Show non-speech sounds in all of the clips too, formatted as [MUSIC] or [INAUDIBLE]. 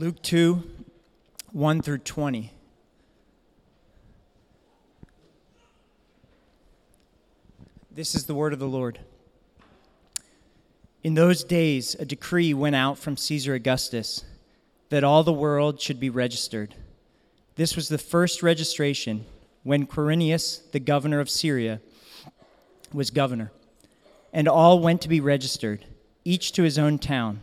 Luke 2 1 through 20. This is the word of the Lord. In those days, a decree went out from Caesar Augustus that all the world should be registered. This was the first registration when Quirinius, the governor of Syria, was governor. And all went to be registered, each to his own town.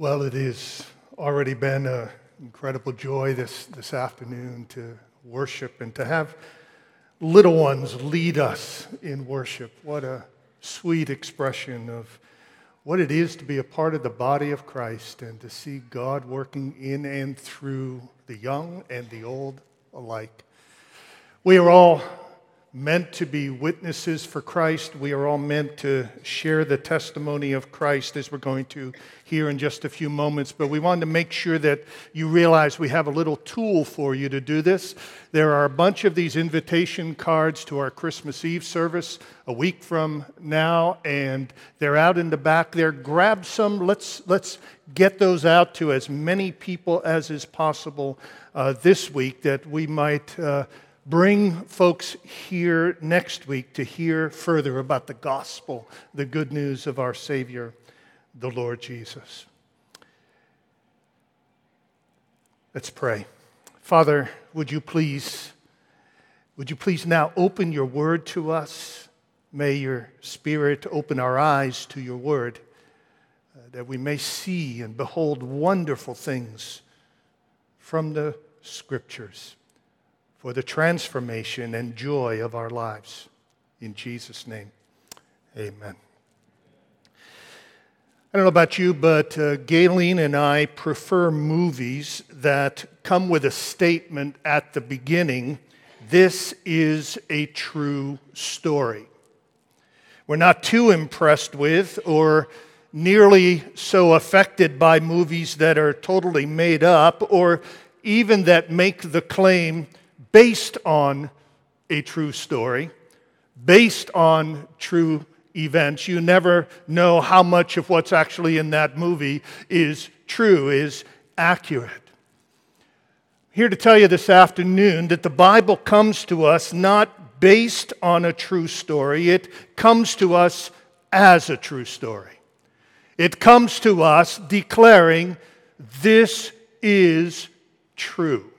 Well, it has already been an incredible joy this, this afternoon to worship and to have little ones lead us in worship. What a sweet expression of what it is to be a part of the body of Christ and to see God working in and through the young and the old alike. We are all meant to be witnesses for Christ. We are all meant to share the testimony of Christ as we're going to hear in just a few moments. But we wanted to make sure that you realize we have a little tool for you to do this. There are a bunch of these invitation cards to our Christmas Eve service a week from now, and they're out in the back there. Grab some. Let's, let's get those out to as many people as is possible uh, this week that we might. Uh, bring folks here next week to hear further about the gospel, the good news of our Savior, the Lord Jesus. Let's pray. Father, would you please would you please now open your word to us? May your spirit open our eyes to your word uh, that we may see and behold wonderful things from the scriptures for the transformation and joy of our lives. In Jesus' name, amen. I don't know about you, but uh, Galen and I prefer movies that come with a statement at the beginning this is a true story. We're not too impressed with or nearly so affected by movies that are totally made up or even that make the claim based on a true story, based on true events. You never know how much of what's actually in that movie is true, is accurate. here to tell you this afternoon that the Bible comes to us not based on a true story, it comes to us as a true story. It comes to us declaring, This is true.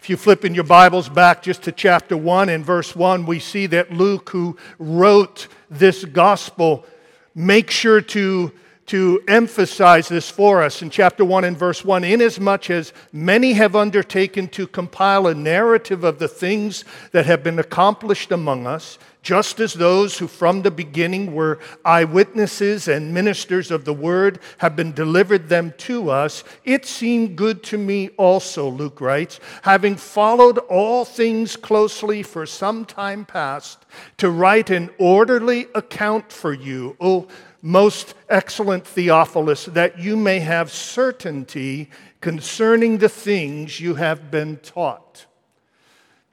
If you flip in your Bibles back just to chapter 1 and verse 1, we see that Luke, who wrote this gospel, makes sure to, to emphasize this for us. In chapter 1 and verse 1 inasmuch as many have undertaken to compile a narrative of the things that have been accomplished among us, just as those who from the beginning were eyewitnesses and ministers of the word have been delivered them to us, it seemed good to me also, Luke writes, having followed all things closely for some time past, to write an orderly account for you, O most excellent Theophilus, that you may have certainty concerning the things you have been taught.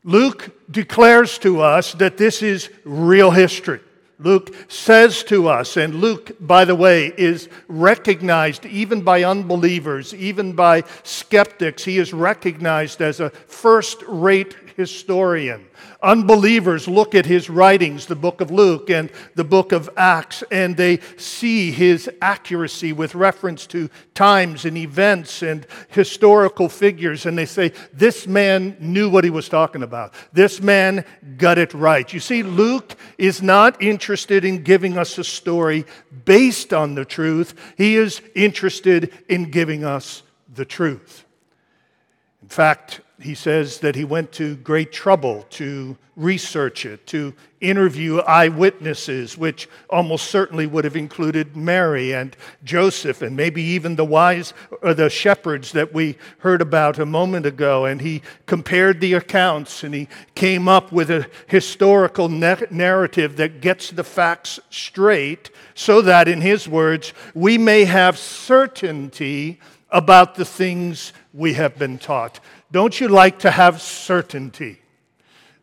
Luke declares to us that this is real history. Luke says to us, and Luke, by the way, is recognized even by unbelievers, even by skeptics. He is recognized as a first rate historian. Unbelievers look at his writings, the book of Luke and the book of Acts, and they see his accuracy with reference to times and events and historical figures, and they say, This man knew what he was talking about. This man got it right. You see, Luke is not interested in giving us a story based on the truth, he is interested in giving us the truth. In fact, he says that he went to great trouble to research it, to interview eyewitnesses, which almost certainly would have included Mary and Joseph and maybe even the wise or the shepherds that we heard about a moment ago. And he compared the accounts and he came up with a historical narrative that gets the facts straight so that, in his words, we may have certainty about the things we have been taught. Don't you like to have certainty?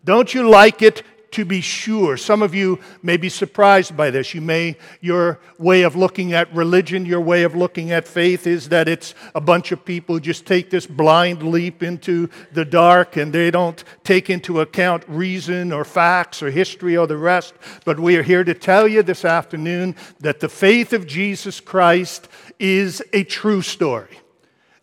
Don't you like it to be sure? Some of you may be surprised by this. You may, your way of looking at religion, your way of looking at faith is that it's a bunch of people who just take this blind leap into the dark and they don't take into account reason or facts or history or the rest. But we are here to tell you this afternoon that the faith of Jesus Christ is a true story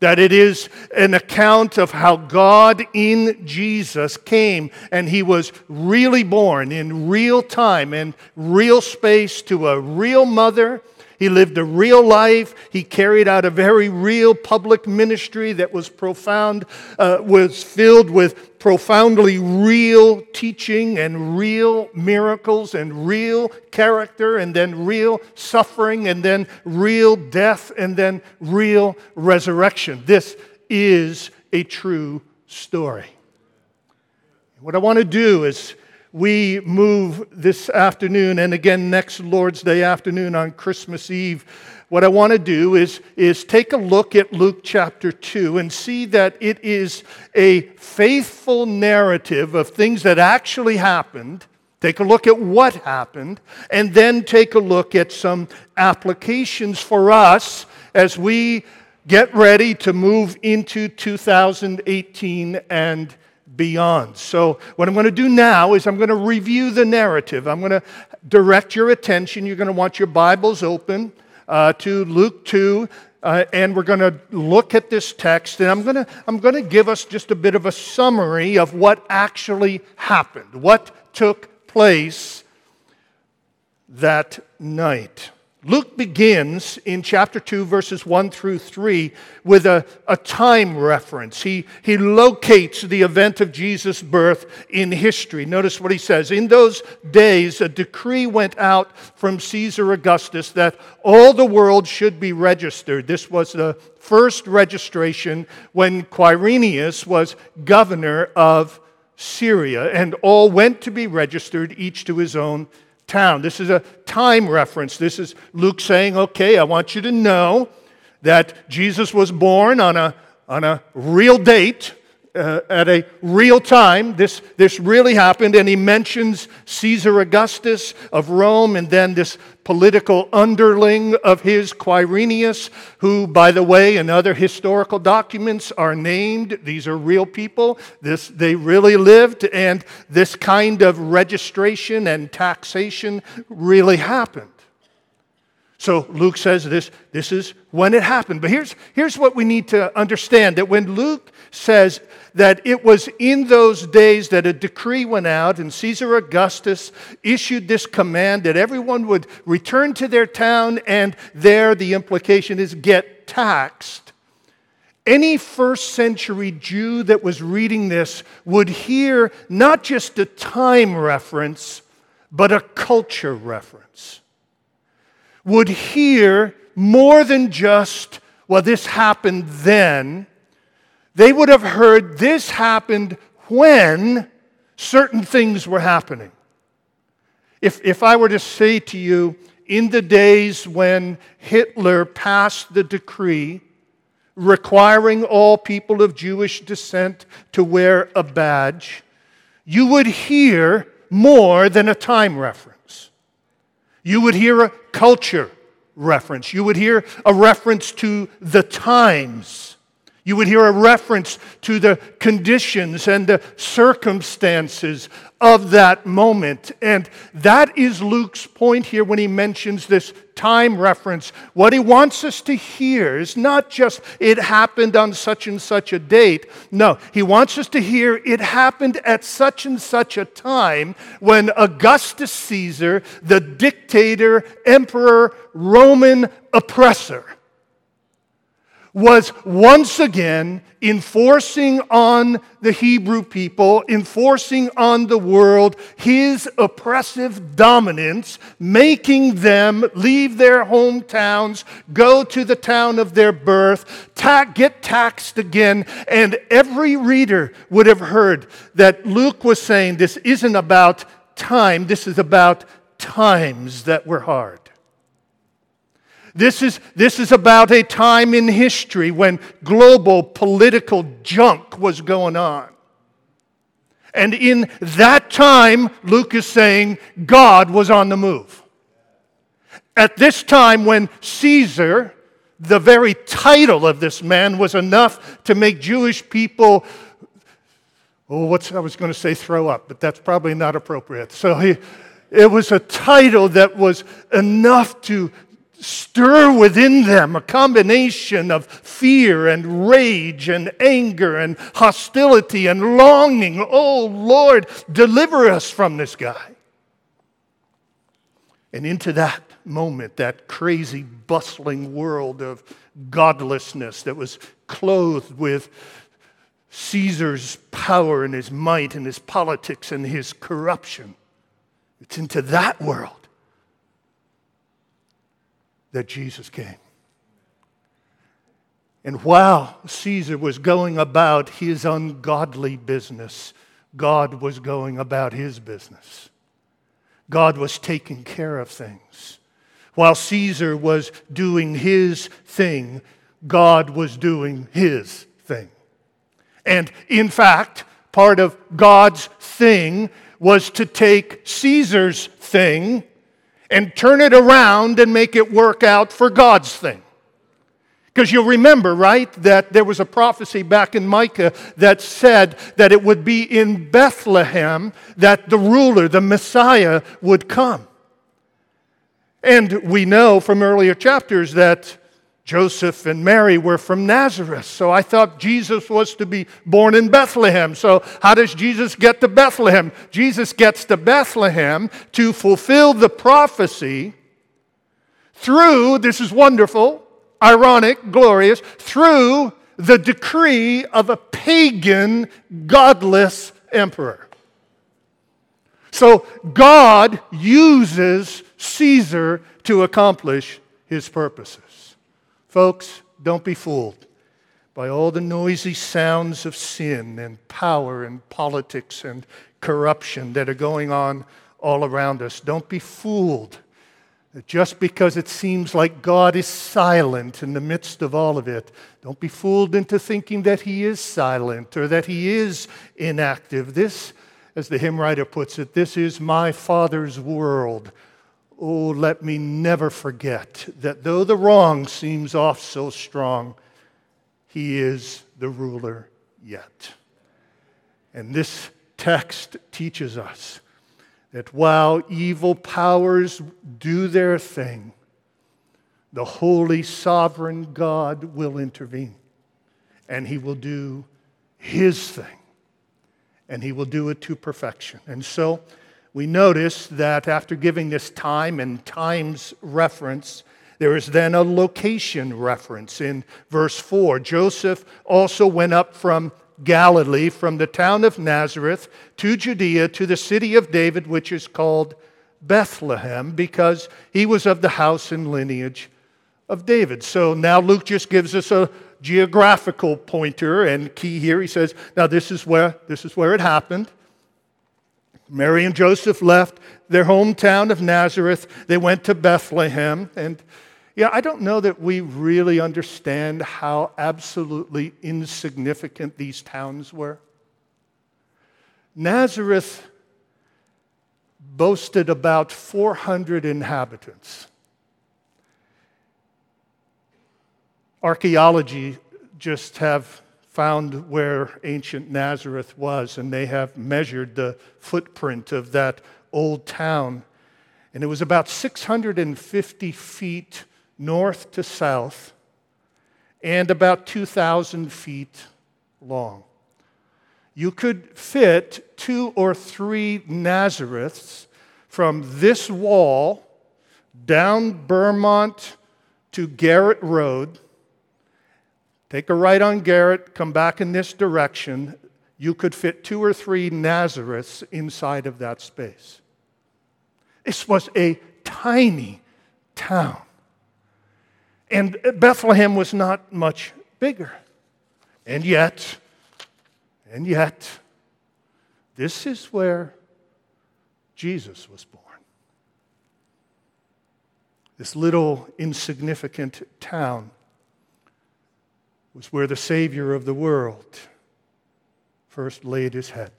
that it is an account of how God in Jesus came and he was really born in real time and real space to a real mother he lived a real life. He carried out a very real public ministry that was profound, uh, was filled with profoundly real teaching and real miracles and real character and then real suffering and then real death and then real resurrection. This is a true story. What I want to do is we move this afternoon and again next Lord's Day afternoon on Christmas Eve, what I want to do is, is take a look at Luke chapter 2 and see that it is a faithful narrative of things that actually happened. Take a look at what happened, and then take a look at some applications for us as we get ready to move into 2018 and beyond. So, what I'm going to do now is I'm going to review the narrative. I'm going to direct your attention. You're going to want your Bibles open uh, to Luke 2. Uh, and we're going to look at this text, and I'm going to I'm going to give us just a bit of a summary of what actually happened, what took place that night. Luke begins in chapter 2, verses 1 through 3, with a, a time reference. He, he locates the event of Jesus' birth in history. Notice what he says. In those days, a decree went out from Caesar Augustus that all the world should be registered. This was the first registration when Quirinius was governor of Syria, and all went to be registered, each to his own town. This is a time reference. This is Luke saying, okay, I want you to know that Jesus was born on a, on a real date uh, at a real time. This, this really happened, and he mentions Caesar Augustus of Rome and then this political underling of his, Quirinius, who, by the way, in other historical documents are named. These are real people. This, they really lived, and this kind of registration and taxation really happened. So Luke says this, this is when it happened. But here's, here's what we need to understand that when Luke says that it was in those days that a decree went out and Caesar Augustus issued this command that everyone would return to their town and there the implication is get taxed. Any first century Jew that was reading this would hear not just a time reference, but a culture reference would hear more than just, well, this happened then. They would have heard this happened when certain things were happening. If, if I were to say to you, in the days when Hitler passed the decree requiring all people of Jewish descent to wear a badge, you would hear more than a time reference. You would hear a culture reference. You would hear a reference to the times. You would hear a reference to the conditions and the circumstances of that moment. And that is Luke's point here when he mentions this time reference. What he wants us to hear is not just it happened on such and such a date. No, he wants us to hear it happened at such and such a time when Augustus Caesar, the dictator, emperor, Roman oppressor, was once again enforcing on the Hebrew people, enforcing on the world his oppressive dominance, making them leave their hometowns, go to the town of their birth, ta- get taxed again. And every reader would have heard that Luke was saying this isn't about time, this is about times that were hard. This is, this is about a time in history when global political junk was going on. And in that time, Luke is saying God was on the move. At this time, when Caesar, the very title of this man, was enough to make Jewish people, oh, what's I was going to say throw up, but that's probably not appropriate. So he, it was a title that was enough to stir within them a combination of fear and rage and anger and hostility and longing. Oh Lord, deliver us from this guy. And into that moment, that crazy, bustling world of godlessness that was clothed with Caesar's power and his might and his politics and his corruption. It's into that world that Jesus came. And while Caesar was going about his ungodly business, God was going about his business. God was taking care of things. While Caesar was doing his thing, God was doing his thing. And in fact, part of God's thing was to take Caesar's thing and turn it around and make it work out for God's thing. Because you'll remember, right, that there was a prophecy back in Micah that said that it would be in Bethlehem that the ruler, the Messiah, would come. And we know from earlier chapters that Joseph and Mary were from Nazareth. So I thought Jesus was to be born in Bethlehem. So, how does Jesus get to Bethlehem? Jesus gets to Bethlehem to fulfill the prophecy through, this is wonderful, ironic, glorious, through the decree of a pagan, godless emperor. So, God uses Caesar to accomplish his purposes. Folks, don't be fooled by all the noisy sounds of sin and power and politics and corruption that are going on all around us. Don't be fooled just because it seems like God is silent in the midst of all of it, don't be fooled into thinking that He is silent or that He is inactive. This, as the hymn writer puts it, this is my Father's world Oh, let me never forget that though the wrong seems off so strong, he is the ruler yet. And this text teaches us that while evil powers do their thing, the holy, sovereign God will intervene and he will do his thing and he will do it to perfection. And so we notice that after giving this time and times reference, there is then a location reference in verse 4. Joseph also went up from Galilee, from the town of Nazareth to Judea, to the city of David, which is called Bethlehem, because he was of the house and lineage of David. So now Luke just gives us a geographical pointer and key here. He says, now this is where this is where it happened. Mary and Joseph left their hometown of Nazareth. They went to Bethlehem. And yeah, I don't know that we really understand how absolutely insignificant these towns were. Nazareth boasted about 400 inhabitants. Archaeology just have found where ancient Nazareth was, and they have measured the footprint of that old town. And it was about 650 feet north to south and about 2,000 feet long. You could fit two or three Nazareths from this wall down Bermont to Garrett Road Take a right on Garrett, come back in this direction. You could fit two or three Nazareths inside of that space. This was a tiny town. And Bethlehem was not much bigger. And yet, and yet, this is where Jesus was born. This little insignificant town was where the Savior of the world first laid his head.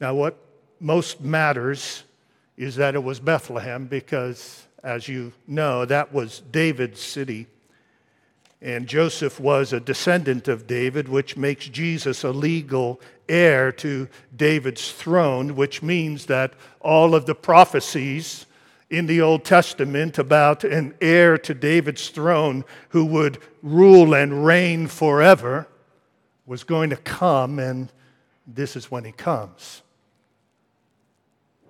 Now, what most matters is that it was Bethlehem because, as you know, that was David's city. And Joseph was a descendant of David, which makes Jesus a legal heir to David's throne, which means that all of the prophecies in the Old Testament about an heir to David's throne who would rule and reign forever was going to come, and this is when he comes.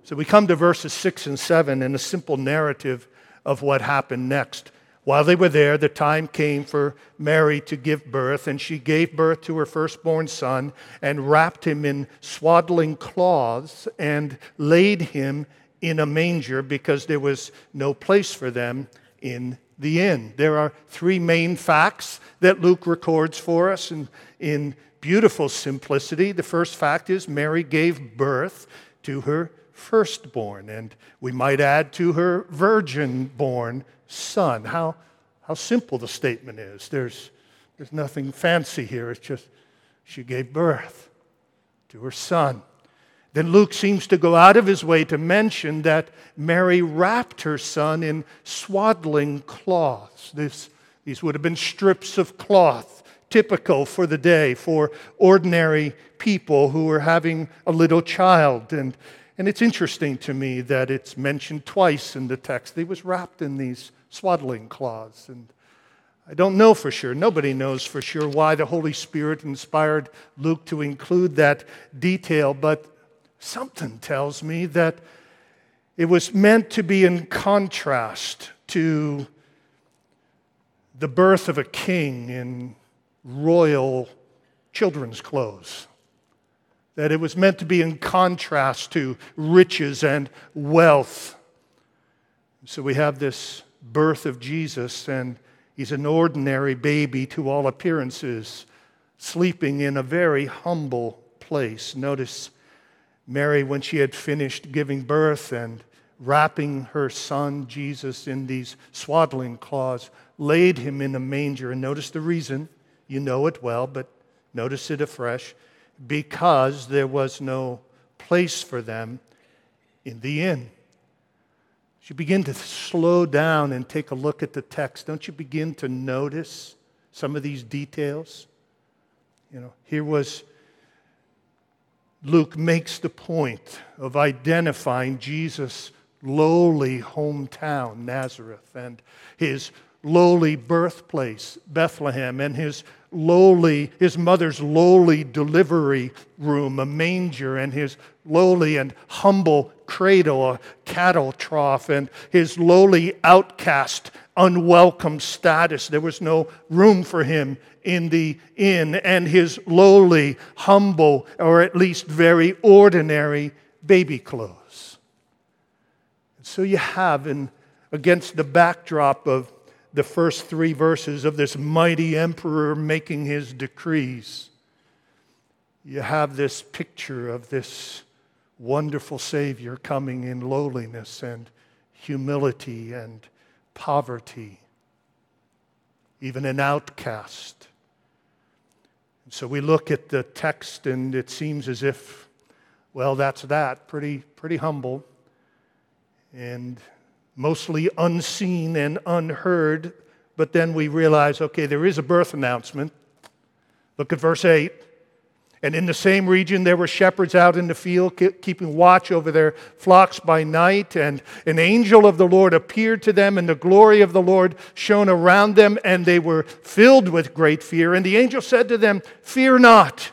So we come to verses 6 and 7 in a simple narrative of what happened next. While they were there, the time came for Mary to give birth, and she gave birth to her firstborn son and wrapped him in swaddling cloths and laid him in a manger because there was no place for them in the inn. There are three main facts that Luke records for us in, in beautiful simplicity. The first fact is Mary gave birth to her firstborn, and we might add to her virgin born son. How, how simple the statement is. There's, there's nothing fancy here, it's just she gave birth to her son. Then Luke seems to go out of his way to mention that Mary wrapped her son in swaddling cloths. This, these would have been strips of cloth, typical for the day, for ordinary people who were having a little child. And, and it's interesting to me that it's mentioned twice in the text. He was wrapped in these swaddling cloths. And I don't know for sure. Nobody knows for sure why the Holy Spirit inspired Luke to include that detail, but Something tells me that it was meant to be in contrast to the birth of a king in royal children's clothes. That it was meant to be in contrast to riches and wealth. So we have this birth of Jesus, and he's an ordinary baby to all appearances, sleeping in a very humble place. Notice Mary, when she had finished giving birth and wrapping her son Jesus in these swaddling cloths, laid him in a manger. And notice the reason. You know it well, but notice it afresh. Because there was no place for them in the inn. As you begin to slow down and take a look at the text, don't you begin to notice some of these details? You know, here was Luke makes the point of identifying Jesus' lowly hometown, Nazareth, and his lowly birthplace, Bethlehem, and his lowly, his mother's lowly delivery room, a manger, and his lowly and humble cradle, a cattle trough, and his lowly outcast, unwelcome status. There was no room for him in the inn, and his lowly, humble, or at least very ordinary baby clothes. So you have, in, against the backdrop of the first three verses of this mighty emperor making his decrees, you have this picture of this wonderful Savior coming in lowliness and humility and poverty, even an outcast. So we look at the text and it seems as if, well, that's that, pretty, pretty humble. And mostly unseen and unheard. But then we realize okay, there is a birth announcement. Look at verse 8. And in the same region, there were shepherds out in the field, keeping watch over their flocks by night. And an angel of the Lord appeared to them, and the glory of the Lord shone around them, and they were filled with great fear. And the angel said to them, Fear not.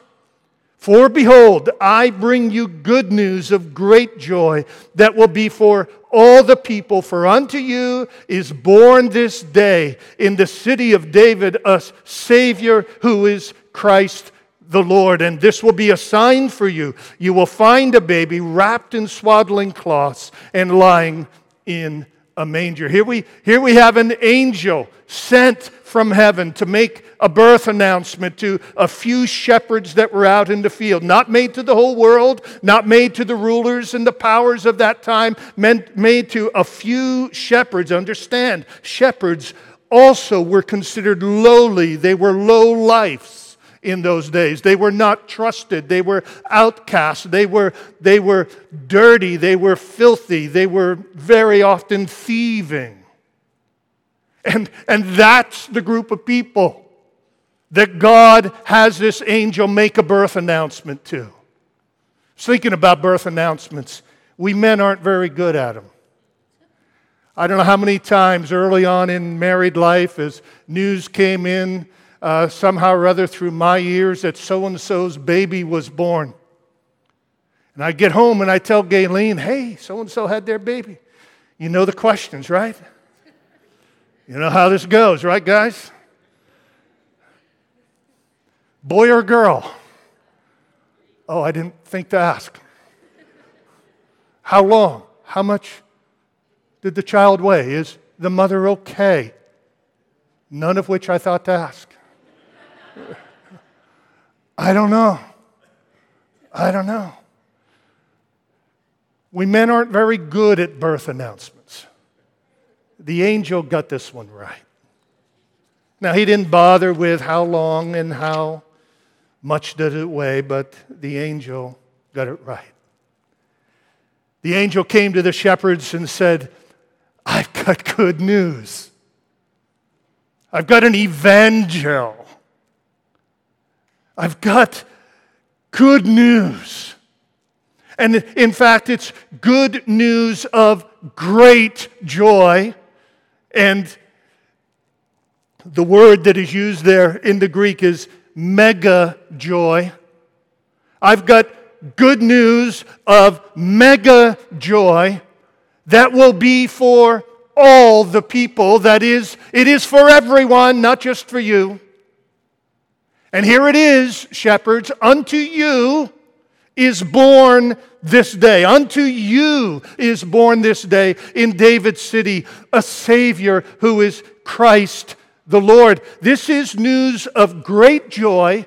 For behold, I bring you good news of great joy that will be for all the people. For unto you is born this day in the city of David a Savior who is Christ the Lord. And this will be a sign for you. You will find a baby wrapped in swaddling cloths and lying in a manger. Here we, here we have an angel sent from heaven to make a birth announcement to a few shepherds that were out in the field. Not made to the whole world, not made to the rulers and the powers of that time, meant, made to a few shepherds. Understand, shepherds also were considered lowly, they were low lives in those days. They were not trusted. They were outcasts. They were, they were dirty. They were filthy. They were very often thieving. And, and that's the group of people that God has this angel make a birth announcement to. Thinking about birth announcements, we men aren't very good at them. I don't know how many times early on in married life, as news came in uh, somehow or other through my ears that so and so's baby was born. And I get home and I tell Gayleen, hey, so and so had their baby. You know the questions, right? You know how this goes, right, guys? Boy or girl? Oh, I didn't think to ask. How long? How much did the child weigh? Is the mother okay? None of which I thought to ask. I don't know. I don't know. We men aren't very good at birth announcements the angel got this one right. Now, he didn't bother with how long and how much did it weigh, but the angel got it right. The angel came to the shepherds and said, I've got good news. I've got an evangel. I've got good news. And in fact, it's good news of great joy and the word that is used there in the Greek is mega joy. I've got good news of mega joy that will be for all the people. That is, it is for everyone, not just for you. And here it is, shepherds, unto you is born this day. Unto you is born this day in David's city a Savior who is Christ the Lord. This is news of great joy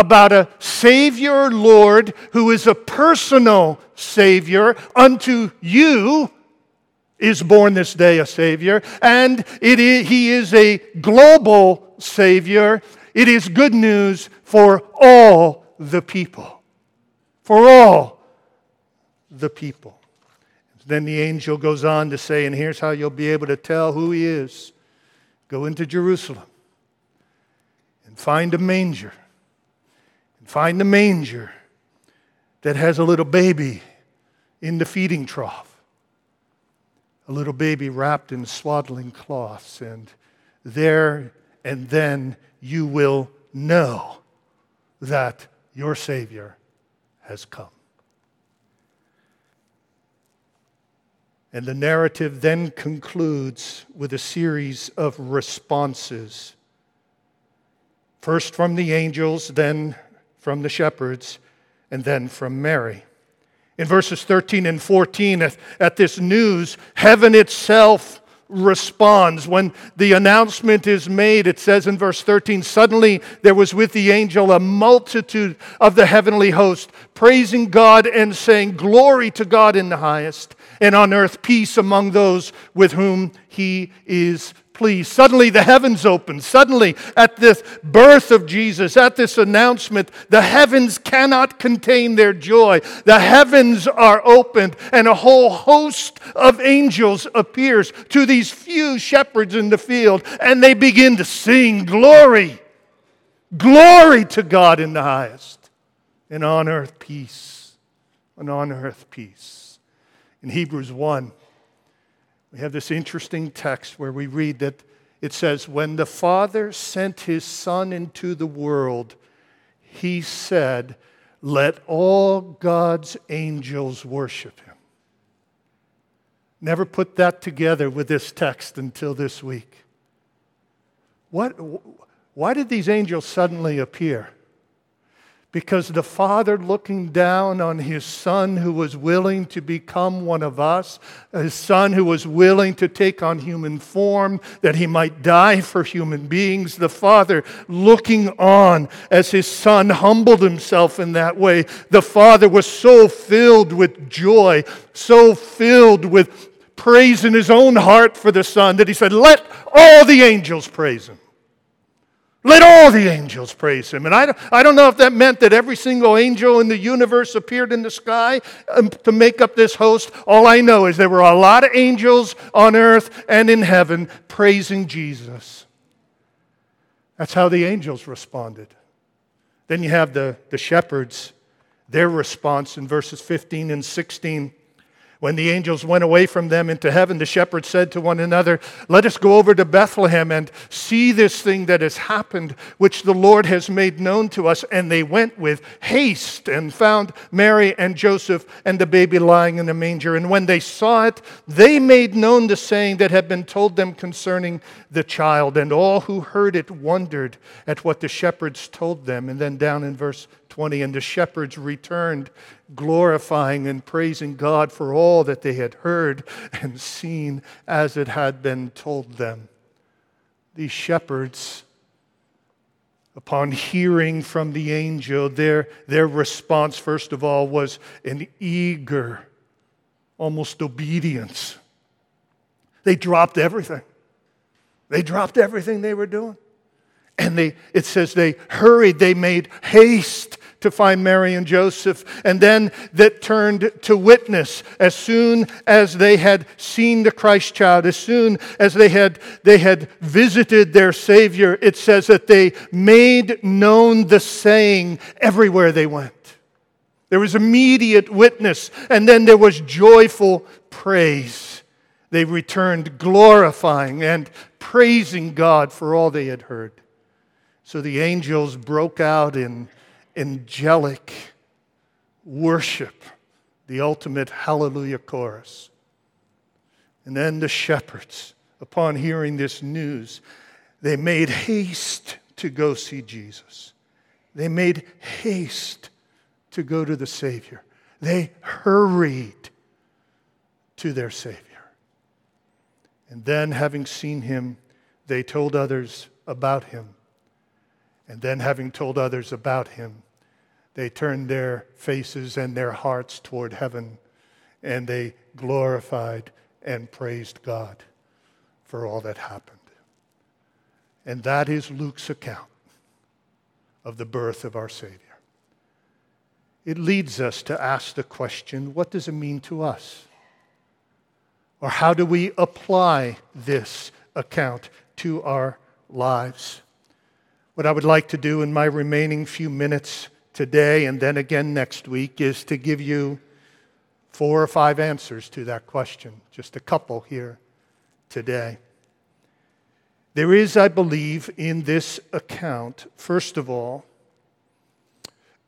about a Savior Lord who is a personal Savior. Unto you is born this day a Savior, and it is, He is a global Savior. It is good news for all the people for all the people. Then the angel goes on to say, and here's how you'll be able to tell who he is go into Jerusalem and find a manger, find the manger that has a little baby in the feeding trough. a little baby wrapped in swaddling cloths, and there and then you will know that your Savior has come. And the narrative then concludes with a series of responses. First from the angels, then from the shepherds, and then from Mary. In verses 13 and 14, at, at this news, heaven itself responds. When the announcement is made, it says in verse 13 Suddenly there was with the angel a multitude of the heavenly host, praising God and saying, Glory to God in the highest, and on earth peace among those with whom he is Suddenly the heavens open. Suddenly, at this birth of Jesus, at this announcement, the heavens cannot contain their joy. The heavens are opened, and a whole host of angels appears to these few shepherds in the field, and they begin to sing glory. Glory to God in the highest, and on earth peace, and on earth peace. In Hebrews 1, we have this interesting text where we read that it says, When the Father sent his Son into the world, he said, Let all God's angels worship him. Never put that together with this text until this week. What, why did these angels suddenly appear? Because the Father, looking down on his Son who was willing to become one of us, his Son who was willing to take on human form that he might die for human beings, the Father looking on as his Son humbled himself in that way, the Father was so filled with joy, so filled with praise in his own heart for the Son that he said, Let all the angels praise him. Let all the angels praise him. And I don't, I don't know if that meant that every single angel in the universe appeared in the sky um, to make up this host. All I know is there were a lot of angels on earth and in heaven praising Jesus. That's how the angels responded. Then you have the, the shepherds, their response in verses 15 and 16. When the angels went away from them into heaven, the shepherds said to one another, Let us go over to Bethlehem and see this thing that has happened, which the Lord has made known to us. And they went with haste and found Mary and Joseph and the baby lying in a manger. And when they saw it, they made known the saying that had been told them concerning the child. And all who heard it wondered at what the shepherds told them. And then down in verse 20, and the shepherds returned, glorifying and praising God for all that they had heard and seen as it had been told them. These shepherds, upon hearing from the angel, their, their response, first of all, was an eager, almost obedience. They dropped everything. They dropped everything they were doing. And they, it says they hurried, they made haste to find Mary and Joseph, and then that turned to witness as soon as they had seen the Christ child, as soon as they had, they had visited their Savior. It says that they made known the saying everywhere they went. There was immediate witness, and then there was joyful praise. They returned glorifying and praising God for all they had heard. So the angels broke out in angelic worship, the ultimate hallelujah chorus. And then the shepherds, upon hearing this news, they made haste to go see Jesus. They made haste to go to the Savior. They hurried to their Savior. And then, having seen him, they told others about him. And then, having told others about him, they turned their faces and their hearts toward heaven and they glorified and praised God for all that happened. And that is Luke's account of the birth of our Savior. It leads us to ask the question what does it mean to us? Or how do we apply this account to our lives? What I would like to do in my remaining few minutes today and then again next week is to give you four or five answers to that question, just a couple here today. There is, I believe, in this account, first of all,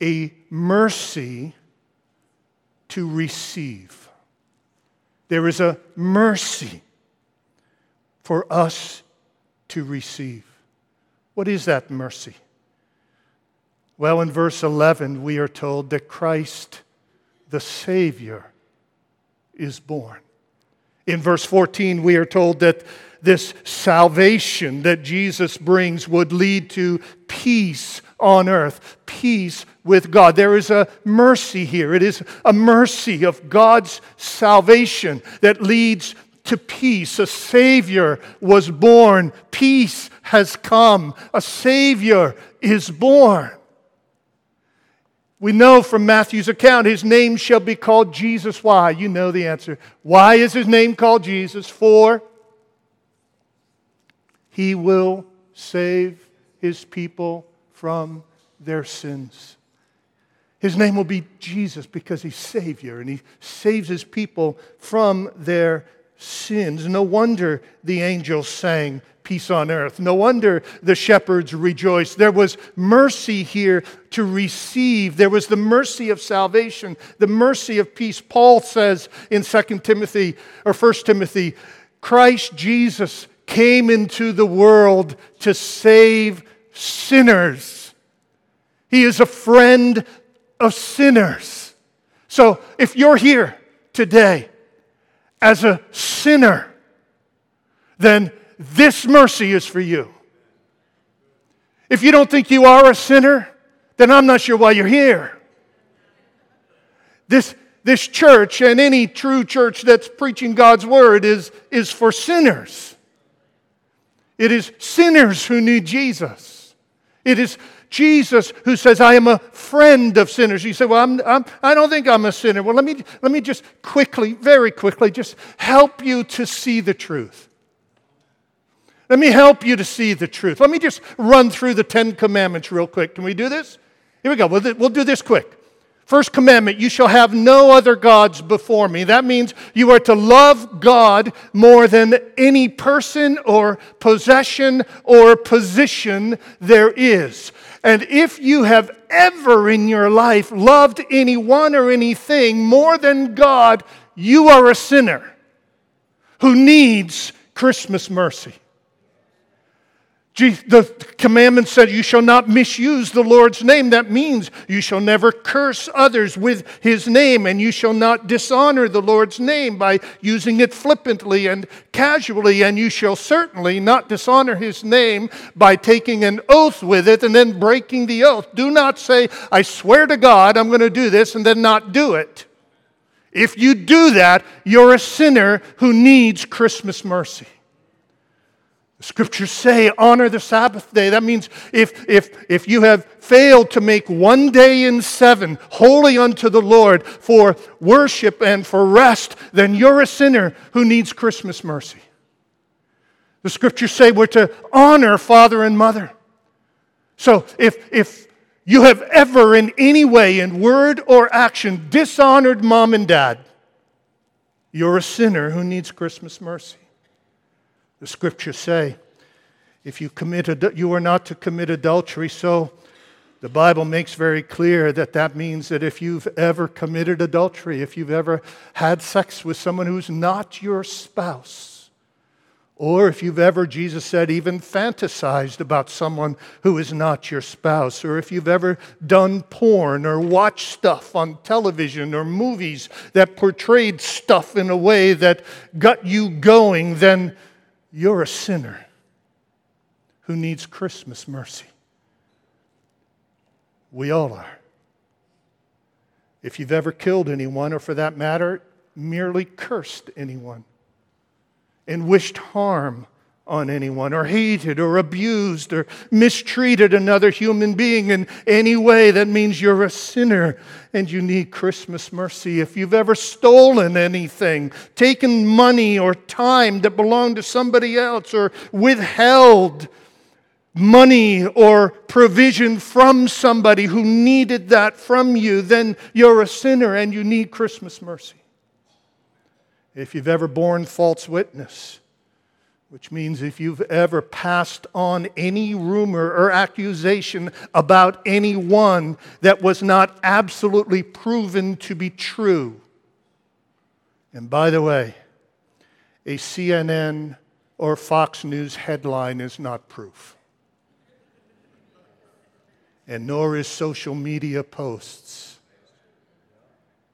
a mercy to receive. There is a mercy for us to receive. What is that mercy? Well, in verse 11, we are told that Christ, the Savior, is born. In verse 14, we are told that this salvation that Jesus brings would lead to peace on earth, peace with God. There is a mercy here. It is a mercy of God's salvation that leads to peace. A Savior was born, peace has come, a Savior is born. We know from Matthew's account his name shall be called Jesus. Why? You know the answer. Why is his name called Jesus? For he will save his people from their sins. His name will be Jesus because he's Savior and he saves his people from their sins. No wonder the angels sang, peace on earth. No wonder the shepherds rejoiced. There was mercy here to receive. There was the mercy of salvation, the mercy of peace. Paul says in 2 Timothy or 1 Timothy, Christ Jesus came into the world to save sinners. He is a friend of sinners. So if you're here today as a sinner, then this mercy is for you. If you don't think you are a sinner, then I'm not sure why you're here. This, this church and any true church that's preaching God's word is, is for sinners. It is sinners who need Jesus. It is Jesus who says, I am a friend of sinners. You say, Well, I'm, I'm, I do not think I'm a sinner. Well, let me, let me just quickly, very quickly, just help you to see the truth. Let me help you to see the truth. Let me just run through the Ten Commandments real quick. Can we do this? Here we go. We'll, do this quick. First commandment, you shall have no other gods before me. That means you are to love God more than any person or possession or position there is. And if you have ever in your life loved anyone or anything more than God, you are a sinner who needs Christmas mercy. The commandment said, You shall not misuse the Lord's name. That means you shall never curse others with his name, and you shall not dishonor the Lord's name by using it flippantly and casually, and you shall certainly not dishonor his name by taking an oath with it and then breaking the oath. Do not say, I swear to God I'm going to do this, and then not do it. If you do that, you're a sinner who needs Christmas mercy. Scriptures say, honor the Sabbath day. That means if, if, if you have failed to make one day in seven holy unto the Lord for worship and for rest, then you're a sinner who needs Christmas mercy. The scriptures say we're to honor father and mother. So if, if you have ever in any way, in word or action, dishonored mom and dad, you're a sinner who needs Christmas mercy. The scriptures say, if you commit, you are not to commit adultery. So the Bible makes very clear that that means that if you've ever committed adultery, if you've ever had sex with someone who's not your spouse, or if you've ever, Jesus said, even fantasized about someone who is not your spouse, or if you've ever done porn or watched stuff on television or movies that portrayed stuff in a way that got you going, then you're a sinner who needs Christmas mercy. We all are. If you've ever killed anyone, or for that matter, merely cursed anyone, and wished harm on anyone, or hated, or abused, or mistreated another human being in any way, that means you're a sinner and you need Christmas mercy. If you've ever stolen anything, taken money or time that belonged to somebody else, or withheld money or provision from somebody who needed that from you, then you're a sinner and you need Christmas mercy. if you've ever borne false witness, which means if you've ever passed on any rumor or accusation about anyone that was not absolutely proven to be true. And by the way, a CNN or Fox News headline is not proof. And nor is social media posts.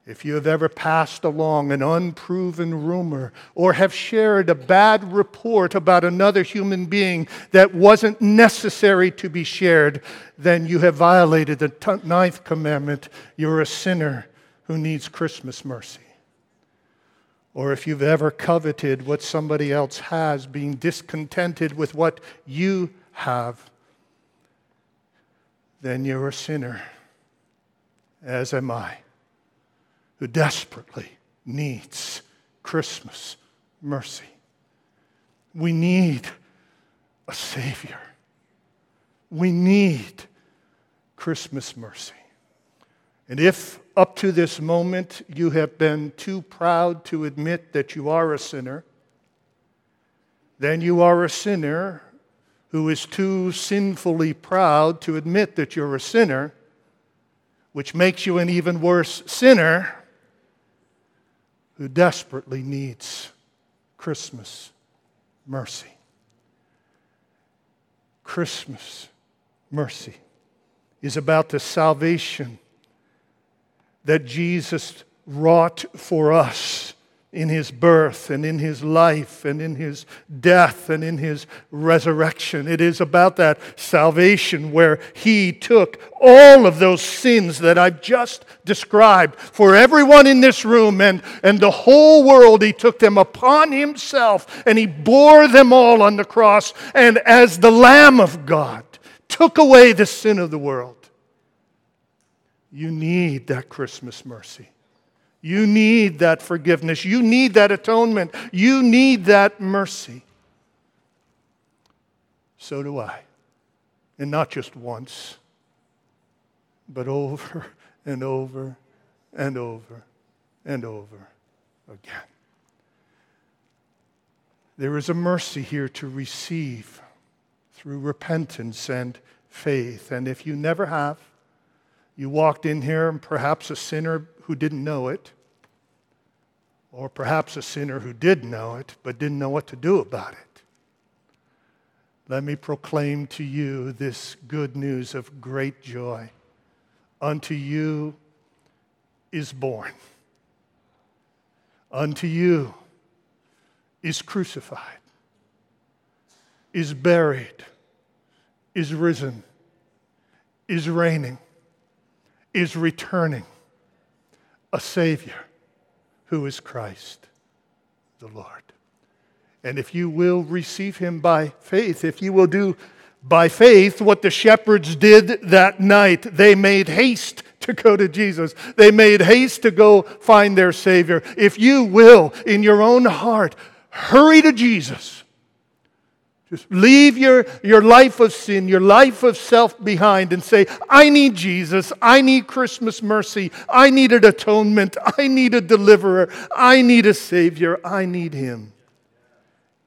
If you have ever passed along an unproven rumor or have shared a bad report about another human being that wasn't necessary to be shared, then you have violated the t- ninth commandment. You're a sinner who needs Christmas mercy. Or if you've ever coveted what somebody else has, being discontented with what you have, then you're a sinner, as am I who desperately needs Christmas mercy. We need a Savior. We need Christmas mercy. And if up to this moment you have been too proud to admit that you are a sinner, then you are a sinner who is too sinfully proud to admit that you're a sinner, which makes you an even worse sinner who desperately needs Christmas mercy. Christmas mercy is about the salvation that Jesus wrought for us in his birth and in his life and in his death and in his resurrection. It is about that salvation where he took all of those sins that I've just described for everyone in this room and, and the whole world. He took them upon himself and he bore them all on the cross. And as the Lamb of God took away the sin of the world, you need that Christmas mercy. You need that forgiveness. You need that atonement. You need that mercy. So do I. And not just once, but over [LAUGHS] and over and over and over again. There is a mercy here to receive through repentance and faith. And if you never have, you walked in here, and perhaps a sinner who didn't know it, or perhaps a sinner who did know it but didn't know what to do about it. Let me proclaim to you this good news of great joy. Unto you is born, unto you is crucified, is buried, is risen, is reigning, is returning, a Savior who is Christ the Lord. And if you will receive him by faith, if you will do by faith what the shepherds did that night, they made haste to go to Jesus. They made haste to go find their Savior. If you will, in your own heart, hurry to Jesus just leave your, your life of sin, your life of self behind, and say, I need Jesus. I need Christmas mercy. I need an atonement. I need a deliverer. I need a Savior. I need Him.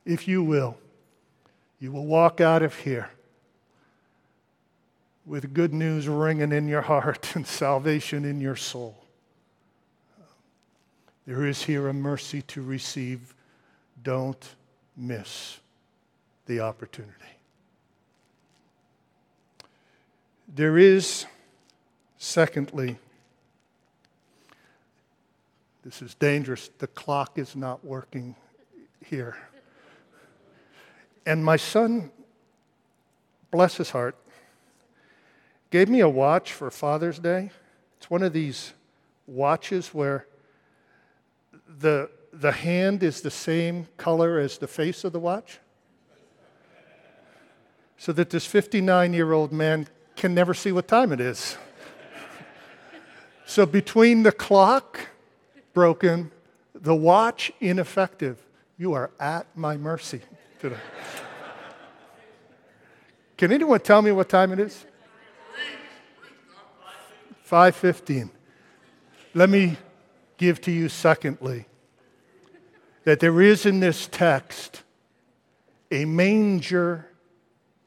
If you will, you will walk out of here with good news ringing in your heart [LAUGHS] and salvation in your soul. There is here a mercy to receive. Don't miss the opportunity. There is, secondly, this is dangerous. The clock is not working here. And my son, bless his heart, gave me a watch for Father's Day. It's one of these watches where the, the hand is the same color as the face of the watch so that this 59 year old man can never see what time it is. so between the clock broken, the watch ineffective, you are at my mercy today. Can anyone tell me what time it is? 5:15. Let me give to you secondly that there is in this text a manger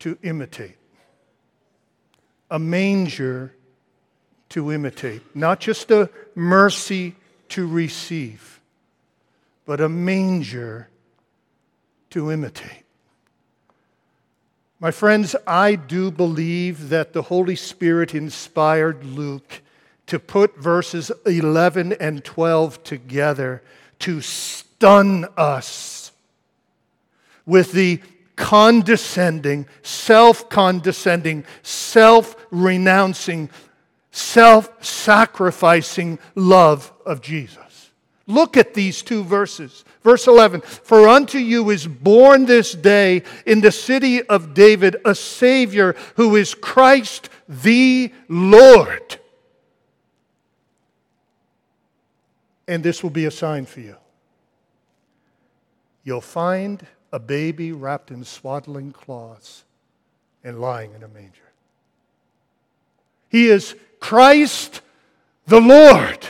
to imitate. A manger to imitate. Not just a mercy to receive, but a manger to imitate. My friends, I do believe that the Holy Spirit inspired Luke to put verses 11 and 12 together to stun us with the condescending, self condescending, self renouncing, self sacrificing love of Jesus. Look at these two verses. Verse 11 For unto you is born this day in the city of David a Savior who is Christ the Lord. And this will be a sign for you. You'll find a baby wrapped in swaddling cloths and lying in a manger. He is Christ the Lord.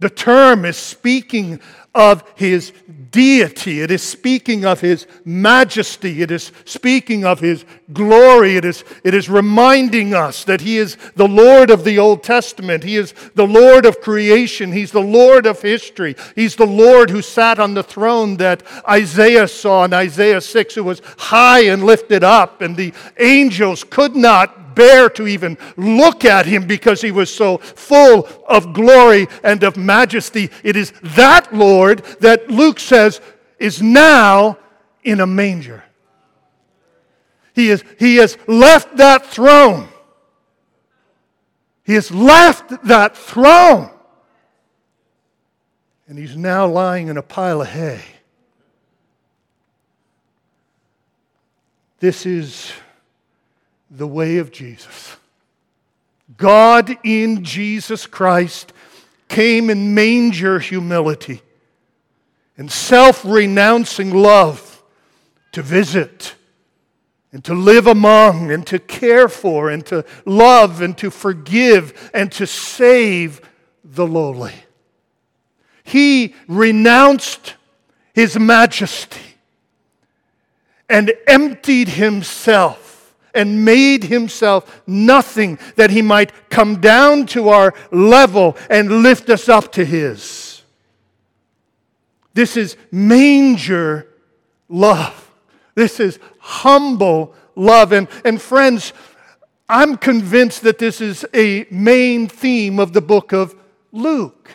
The term is speaking of his deity. It is speaking of his majesty. It is speaking of his glory. It is, it is reminding us that he is the Lord of the Old Testament. He is the Lord of creation. He's the Lord of history. He's the Lord who sat on the throne that Isaiah saw in Isaiah 6, who was high and lifted up, and the angels could not bear to even look at him because he was so full of glory and of majesty. It is that Lord that Luke says is now in a manger. He, is, he has left that throne. He has left that throne. And he's now lying in a pile of hay. This is the way of Jesus. God in Jesus Christ came in manger humility and self renouncing love to visit and to live among and to care for and to love and to forgive and to save the lowly. He renounced his majesty and emptied himself and made himself nothing that he might come down to our level and lift us up to his. This is manger love. This is humble love. And, and friends, I'm convinced that this is a main theme of the book of Luke.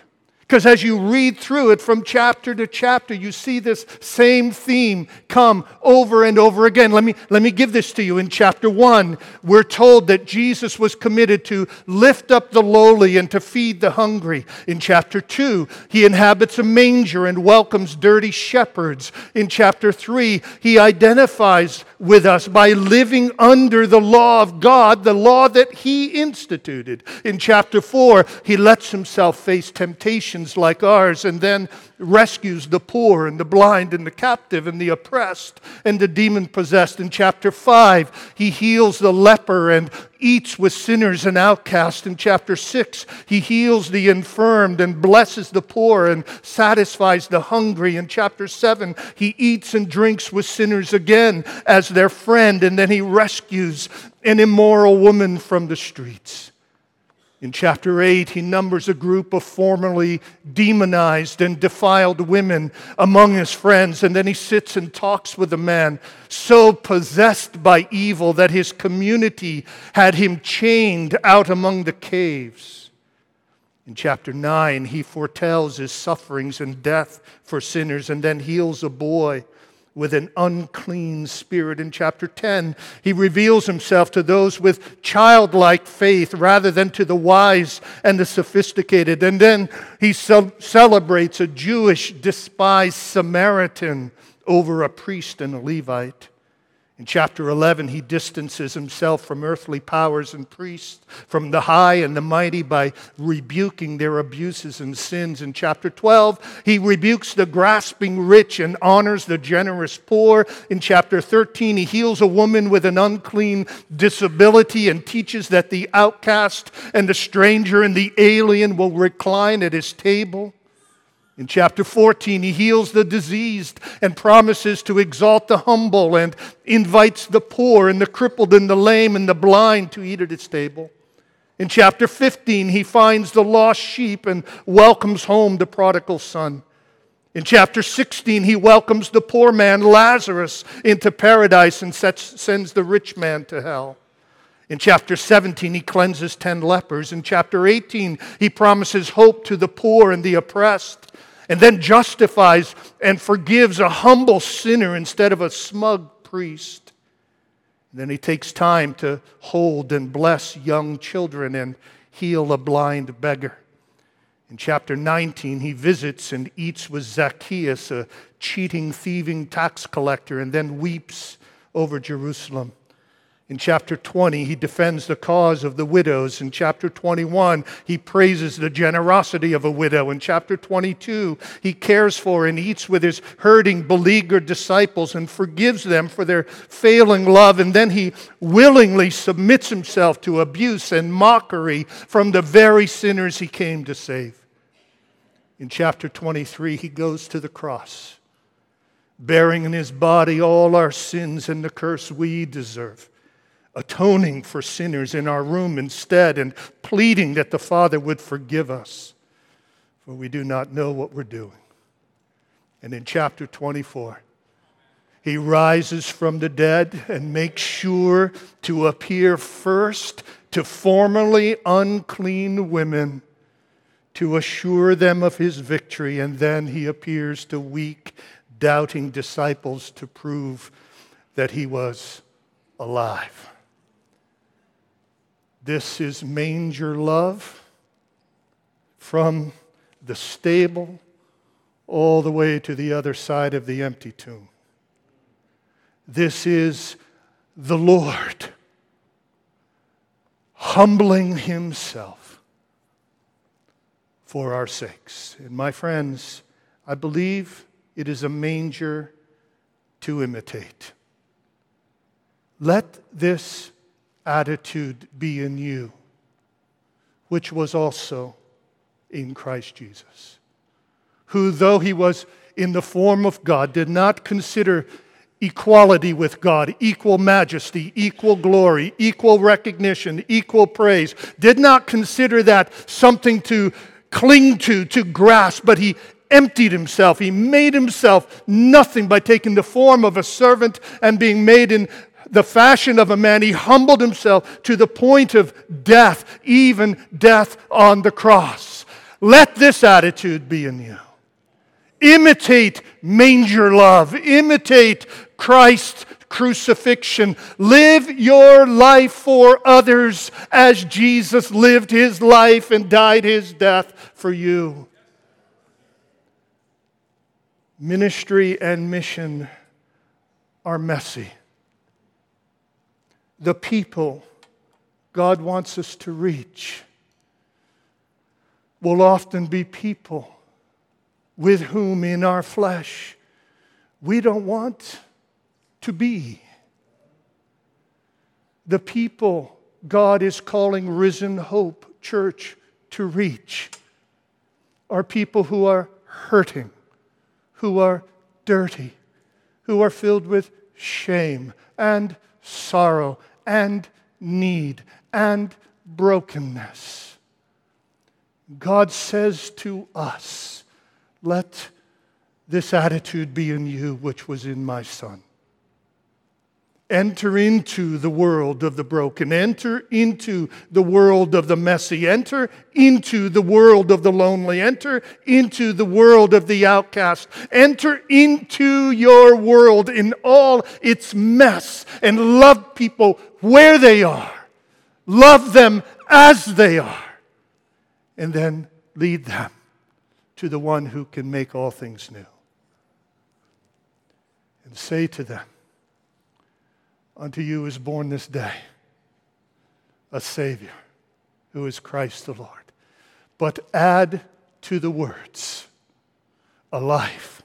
Because as you read through it from chapter to chapter, you see this same theme come over and over again. Let me, let me give this to you. In chapter one, we're told that Jesus was committed to lift up the lowly and to feed the hungry. In chapter two, he inhabits a manger and welcomes dirty shepherds. In chapter three, he identifies with us by living under the law of God, the law that he instituted. In chapter four, he lets himself face temptation like ours and then rescues the poor and the blind and the captive and the oppressed and the demon possessed. In chapter 5, he heals the leper and eats with sinners and outcasts. In chapter 6, he heals the infirmed and blesses the poor and satisfies the hungry. In chapter 7, he eats and drinks with sinners again as their friend, and then he rescues an immoral woman from the streets. In chapter 8, he numbers a group of formerly demonized and defiled women among his friends, and then he sits and talks with a man so possessed by evil that his community had him chained out among the caves. In chapter 9, he foretells his sufferings and death for sinners, and then heals a boy with an unclean spirit. In chapter 10, he reveals himself to those with childlike faith rather than to the wise and the sophisticated. And then he celebrates a Jewish despised Samaritan over a priest and a Levite. In chapter 11, he distances himself from earthly powers and priests, from the high and the mighty by rebuking their abuses and sins. In chapter 12, he rebukes the grasping rich and honors the generous poor. In chapter 13, he heals a woman with an unclean disability and teaches that the outcast and the stranger and the alien will recline at his table. In chapter 14, he heals the diseased and promises to exalt the humble and invites the poor and the crippled and the lame and the blind to eat at his table. In chapter 15, he finds the lost sheep and welcomes home the prodigal son. In chapter 16, he welcomes the poor man Lazarus into paradise and sends the rich man to hell. In chapter 17, he cleanses 10 lepers. In chapter 18, he promises hope to the poor and the oppressed and then justifies and forgives a humble sinner instead of a smug priest. Then he takes time to hold and bless young children and heal a blind beggar. In chapter 19, he visits and eats with Zacchaeus, a cheating, thieving tax collector, and then weeps over Jerusalem. In chapter 20, he defends the cause of the widows. In chapter 21, he praises the generosity of a widow. In chapter 22, he cares for and eats with his hurting, beleaguered disciples and forgives them for their failing love. And then he willingly submits himself to abuse and mockery from the very sinners he came to save. In chapter 23, he goes to the cross, bearing in his body all our sins and the curse we deserve atoning for sinners in our room instead and pleading that the Father would forgive us, for we do not know what we're doing. And in chapter 24, he rises from the dead and makes sure to appear first to formerly unclean women to assure them of his victory, and then he appears to weak, doubting disciples to prove that he was alive. This is manger love from the stable all the way to the other side of the empty tomb. This is the Lord humbling himself for our sakes. And my friends, I believe it is a manger to imitate. Let this attitude be in you, which was also in Christ Jesus, who, though he was in the form of God, did not consider equality with God, equal majesty, equal glory, equal recognition, equal praise, did not consider that something to cling to, to grasp, but he emptied himself. He made himself nothing by taking the form of a servant and being made in the fashion of a man, he humbled himself to the point of death, even death on the cross. Let this attitude be in you. Imitate manger love, imitate Christ's crucifixion. Live your life for others as Jesus lived his life and died his death for you. Ministry and mission are messy the people God wants us to reach will often be people with whom in our flesh we don't want to be. The people God is calling Risen Hope Church to reach are people who are hurting, who are dirty, who are filled with shame and sorrow and need and brokenness. God says to us, Let this attitude be in you, which was in my Son. Enter into the world of the broken. Enter into the world of the messy. Enter into the world of the lonely. Enter into the world of the outcast. Enter into your world in all its mess and love people where they are. Love them as they are. And then lead them to the one who can make all things new. And say to them, Unto you is born this day a Savior who is Christ the Lord. But add to the words a life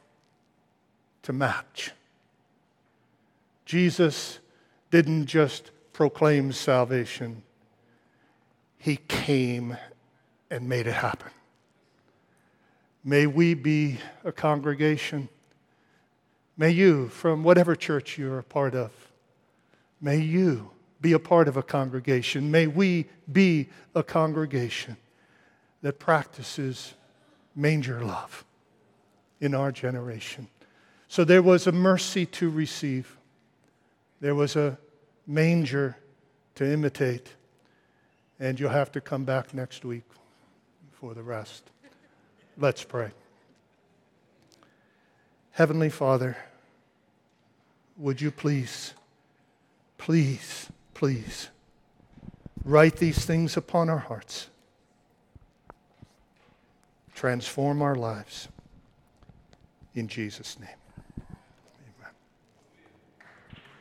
to match. Jesus didn't just proclaim salvation, He came and made it happen. May we be a congregation. May you, from whatever church you're a part of, may you be a part of a congregation. May we be a congregation that practices manger love in our generation. So there was a mercy to receive, there was a manger to imitate, and you'll have to come back next week for the rest. Let's pray. Heavenly Father, would you please, please, please write these things upon our hearts, transform our lives. In Jesus' name.